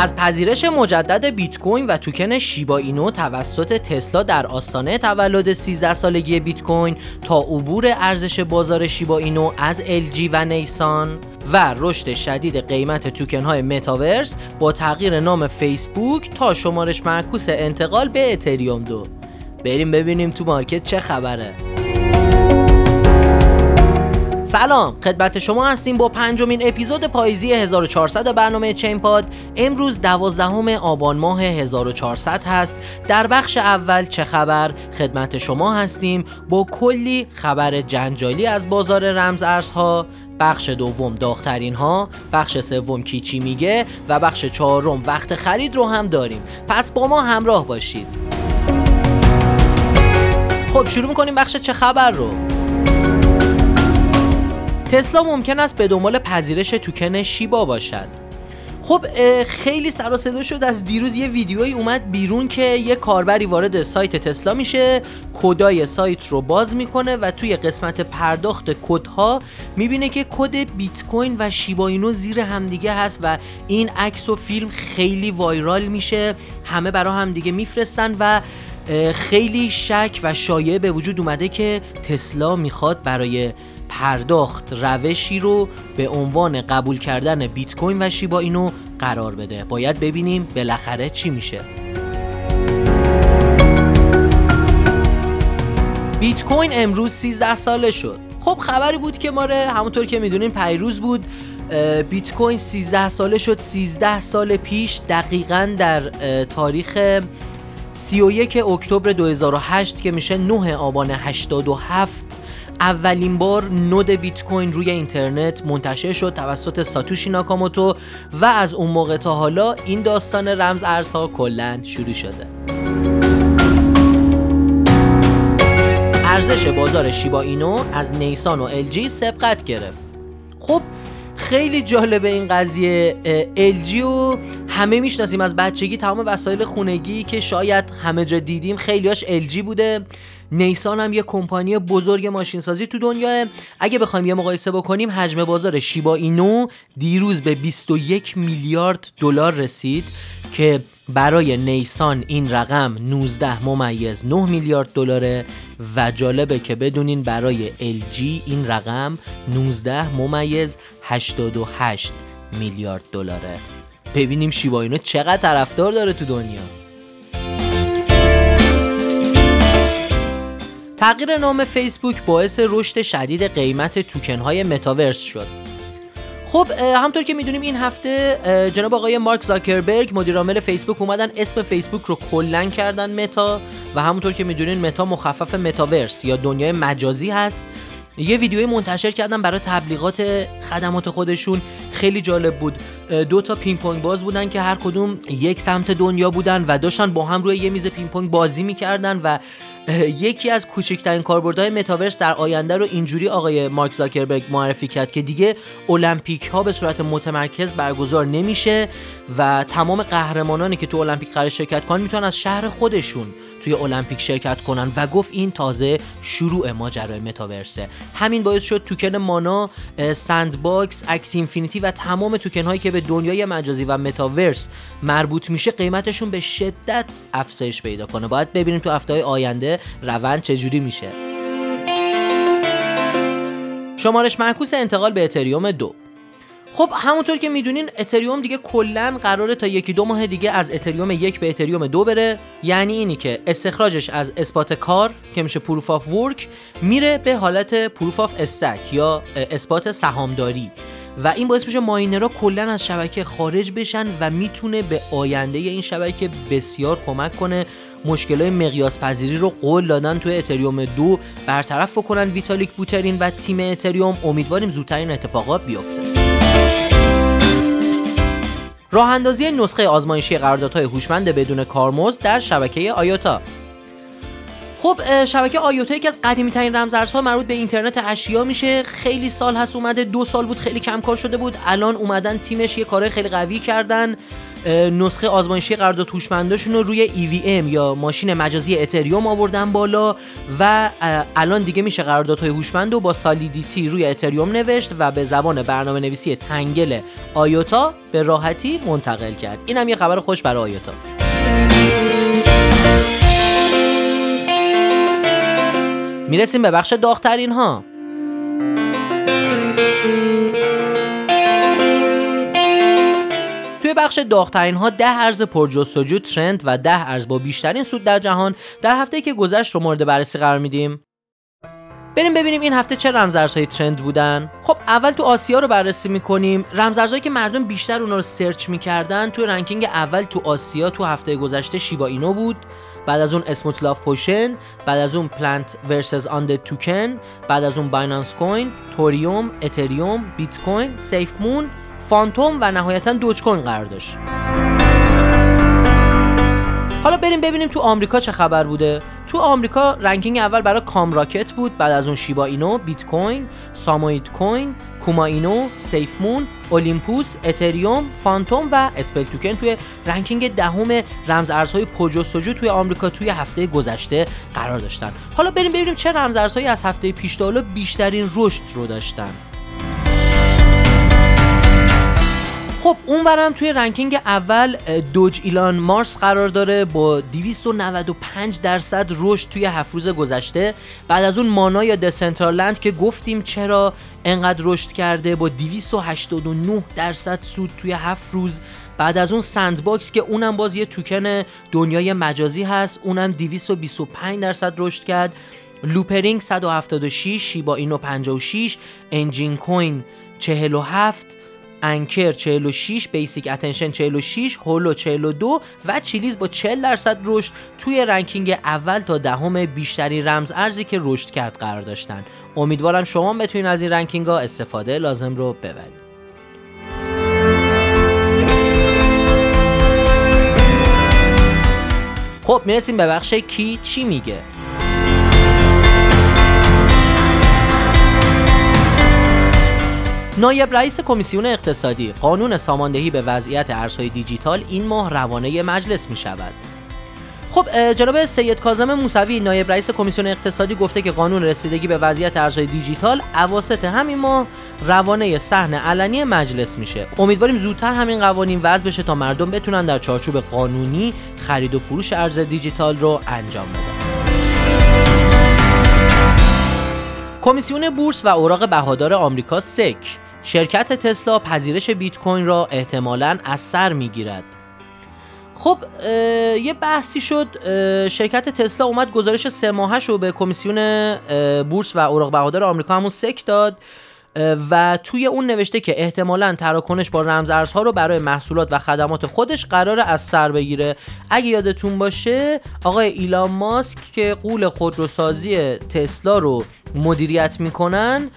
از پذیرش مجدد بیت کوین و توکن شیبا اینو توسط تسلا در آستانه تولد 13 سالگی بیت کوین تا عبور ارزش بازار شیبا اینو از LG و نیسان و رشد شدید قیمت توکن های متاورس با تغییر نام فیسبوک تا شمارش معکوس انتقال به اتریوم دو. بریم ببینیم تو market چه خبره. سلام خدمت شما هستیم با پنجمین اپیزود پاییزی 1400 برنامه چین پاد امروز دوازدهم آبان ماه 1400 هست. در بخش اول چه خبر؟ خدمت شما هستیم با کلی خبر جنجالی از بازار رمز ارزها. بخش دوم داغترین ها بخش سوم کیچی میگه و بخش چهارم وقت خرید رو هم داریم. پس با ما همراه باشید. خب شروع می‌کنیم بخش چه خبر رو. تسلا ممکن است به دنبال پذیرش توکن شیبا باشد. خب خیلی سر و صدا شد. از دیروز یه ویدیویی اومد بیرون که یه کاربری وارد سایت تسلا میشه. کدای سایت رو باز می‌کنه و توی قسمت پرداخت کدها می‌بینه که کد بیت کوین و شیبا اینو زیر همدیگه هست و این عکس و فیلم خیلی وایرال میشه. همه برا همدیگه میفرستن و خیلی شک و شایعه به وجود اومده که تسلا می‌خواد برای پرداخت روشی رو به عنوان قبول کردن بیت کوین و شیبا اینو قرار بده. باید ببینیم بالاخره چی میشه. بیت کوین امروز 13 ساله شد. خب خبری بود که ماره همونطور که می‌دونین پیروز بود. بیت کوین 13 ساله شد. 13 سال پیش دقیقا در تاریخ 31 اکتبر 2008 که میشه 9 آبان 87 اولین بار نود بیت کوین روی اینترنت منتشر شد توسط ساتوشی ناکاموتو و از اون موقع تا حالا این داستان رمز ارزها کلا شروع شده. ارزش بازار شیبا اینو از نیسان و الجی سبقت گرفت. خب خیلی جالبه این قضیه LG و همه می‌شناسیم. از بچگی تمام وسایل خونگی که شاید همه جا دیدیم خیلیاش LG بوده. نیسان هم یه کمپانی بزرگ ماشین سازی تو دنیا اگه بخوایم یه مقایسه بکنیم حجم بازار شیبا اینو دیروز به 21 میلیارد دلار رسید که برای نیسان این رقم 19 ممیز 9 میلیارد دلاره و جالبه که بدونین برای LG این رقم 19 ممیز 88 میلیارد دلاره. ببینیم شیبا اینو چقدر طرفدار داره تو دنیا. تغییر نام فیسبوک باعث رشد شدید قیمت توکن های متاورس شد. خب همطور که می‌دونیم این هفته جناب آقای مارک زاکربرگ مدیر عامل فیسبوک اومدن اسم فیسبوک رو کلا کردن متا و همونطور که می‌دونین متا مخفف متاورس یا دنیای مجازی هست. یه ویدیوی منتشر کردن برای تبلیغات خدمات خودشون. خیلی جالب بود. دو تا پینگ پونگ باز بودن که هر کدوم یک سمت دنیا بودن و داشتن با هم روی یه میز پینگ پونگ بازی می‌کردن و یکی از کوچکترین کاربردهای متاورس در آینده رو اینجوری آقای مارک زاکربرگ معرفی کرد که دیگه المپیک ها به صورت متمرکز برگزار نمیشه و تمام قهرمانانی که تو المپیک قرار شرکت کنن می‌تونن از شهر خودشون توی المپیک شرکت کنن و گفت این تازه شروع ماجرای متاورسه. همین باعث شد توکن مانا Sandbox Axie Infinity و تمام توکن هایی که به دنیای مجازی و متاورس مربوط میشه قیمتشون به شدت افزایش پیدا کنه. باید ببینیم تو هفته آینده روند چجوری میشه. شمارش معکوس انتقال به اتریوم دو. خب همونطور که می‌دونین اتریوم دیگه کلا قراره تا یکی دو ماه دیگه از اتریوم یک به اتریوم دو بره. یعنی اینی که استخراجش از اثبات کار که میشه proof of work میره به حالت Proof of Stake یا اثبات سهامداری. و این باعث میشه ماینرها کلا از شبکه خارج بشن و می‌تونه به آینده این شبکه بسیار کمک کنه. مشکلات مقیاس پذیری رو قول دادن توی اتریوم دو. برطرف کنن ویتالیک بوترین و تیم اتریوم. امیدواریم زودتر این اتفاقات بیفته. راه اندازی نسخه آزمایشی قراردادهای هوشمند بدون کارمزد در شبکه آیوتا خب شبکه آیوتا یکی از قدیمی ترین رمزارزها مربوط به اینترنت اشیا میشه. خیلی سال هست اومده دو سال بود خیلی کم کار شده بود. الان اومدن تیمش یه کارهای خیلی قوی کردن. نسخه آزمایشی قرارداد هوشمنداشون رو روی EVM یا ماشین مجازی اتریوم آوردن بالا و الان دیگه میشه قراردادهای هوشمند رو با سالیدیتی روی اتریوم نوشت و به زبان برنامه نویسی تنگل آیوتا به راحتی منتقل کرد. اینم یه خبر خوش برای آیوتا. می‌رسیم به بخش داغترین ها توی بخش داغترین ها ده ارز پرجستجو trend و ده ارز با بیشترین سود در جهان در هفته که گذشت رو مورد بررسی قرار میدیم. بریم ببینیم این هفته چه رمزارزهای trend بودن. خب اول تو آسیا رو بررسی می‌کنیم. رمزارزهایی که مردم بیشتر اونا رو search می‌کردن تو ranking اول تو آسیا تو هفته گذشته Shiba Inu بود. بعد از اون Smooth Love Potion بعد از اون Plant vs Undead Token بعد از اون Binance Coin توریوم اتریوم بیت کوین SafeMoon Fantom و نهایتا Dogecoin قرار داشت. حالا بریم ببینیم تو آمریکا چه خبر بوده. تو آمریکا ranking اول برای CumRocket بود بعد از اون Shiba Inu بیت کوین Samoyedcoin Kuma Inu SafeMoon Olympus اتریوم Fantom و Spell Token توی ranking دهم رمز ارزهای پرجستجو توی آمریکا توی هفته گذشته قرار داشتن. حالا بریم ببینیم چه رمز ارزهایی از هفته پیش تا بیشترین رشد رو داشتن. خب اونورم توی ranking اول Dogelon Mars قرار داره با 295 درصد رشد توی هفت روز گذشته. بعد از اون MANA یا Decentraland که گفتیم چرا انقدر رشد کرده با 289 درصد سود توی هفت روز. بعد از اون Sandbox که اونم باز یه توکن دنیای مجازی هست اونم 225 درصد رشد کرد. Loopring 176 Shiba Inu 56 Enjin Coin 47 Ankr 46 Basic Attention 46 Holo 42 و Chiliz با 40 درصد رشد توی ranking اول تا دهم بیشتری رمز ارزی که رشد کرد قرار داشتن. امیدوارم شما بتونید از این ranking ها استفاده لازم رو ببرید خب می‌رسیم به بخش کی چی میگه؟ نایب رئیس کمیسیون اقتصادی قانون ساماندهی به وضعیت ارزهای دیجیتال این ماه روانه مجلس می شود. خب جناب سید کاظم موسوی نایب رئیس کمیسیون اقتصادی گفته که قانون رسیدگی به وضعیت ارزهای دیجیتال اواسط همین ماه روانه صحن علنی مجلس میشه. امیدواریم زودتر همین قوانین وضع بشه تا مردم بتونن در چارچوب قانونی خرید و فروش ارز دیجیتال رو انجام بدن. کمیسیون بورس و اوراق بهادار آمریکا سک. شرکت تسلا پذیرش بیت کوین را احتمالاً از سر می‌گیرد. خب یه بحثی شد. شرکت تسلا اومد گزارش سه ماهش رو به کمیسیون بورس و اوراق بهادار آمریکا همون سک داد و توی اون نوشته که احتمالا تراکنش با رمز ارزها رو برای محصولات و خدمات خودش قرار از سر بگیره. اگه یادتون باشه آقای ایلان ماسک که قول خودروسازی تسلا رو مدیریت می‌کنن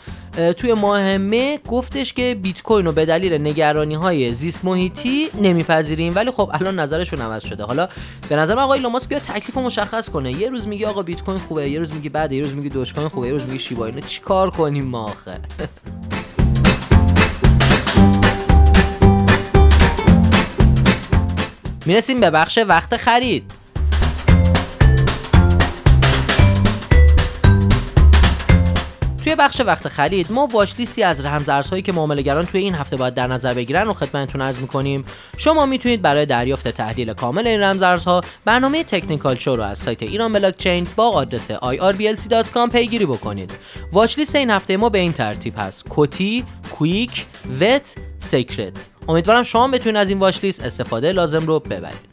توی ماه مه گفتش که بیت کوین رو به دلیل نگرانی های زیست محیطی نمیپذیریم. ولی خب الان نظرشون عوض شده. حالا به نظر من آقای لاماس بیا تکلیف مشخص کنه. یه روز میگه آقا بیت کوین خوبه یه روز میگه بعد یه روز میگه دوج کوین خوبه یه روز میگه شیبا اینو چیکار کنیم ما آخه؟ می‌رسیم به بخش وقت خرید. توی بخش وقت خرید. ما watch list ی از رمزارزهایی که معامله‌گران توی این هفته باید در نظر بگیرن رو خدمتتون عرض می‌کنیم. شما می‌تونید برای دریافت تحلیل کامل این رمزارزها برنامه تکنیکال شو رو از سایت ایران بلاک چین با آدرس irblc.com پیگیری بکنید. watch list این هفته ما به این ترتیب هست. COTI QUICK VET Secret. امیدوارم شما بتونید از این watch list استفاده لازم رو ببرید.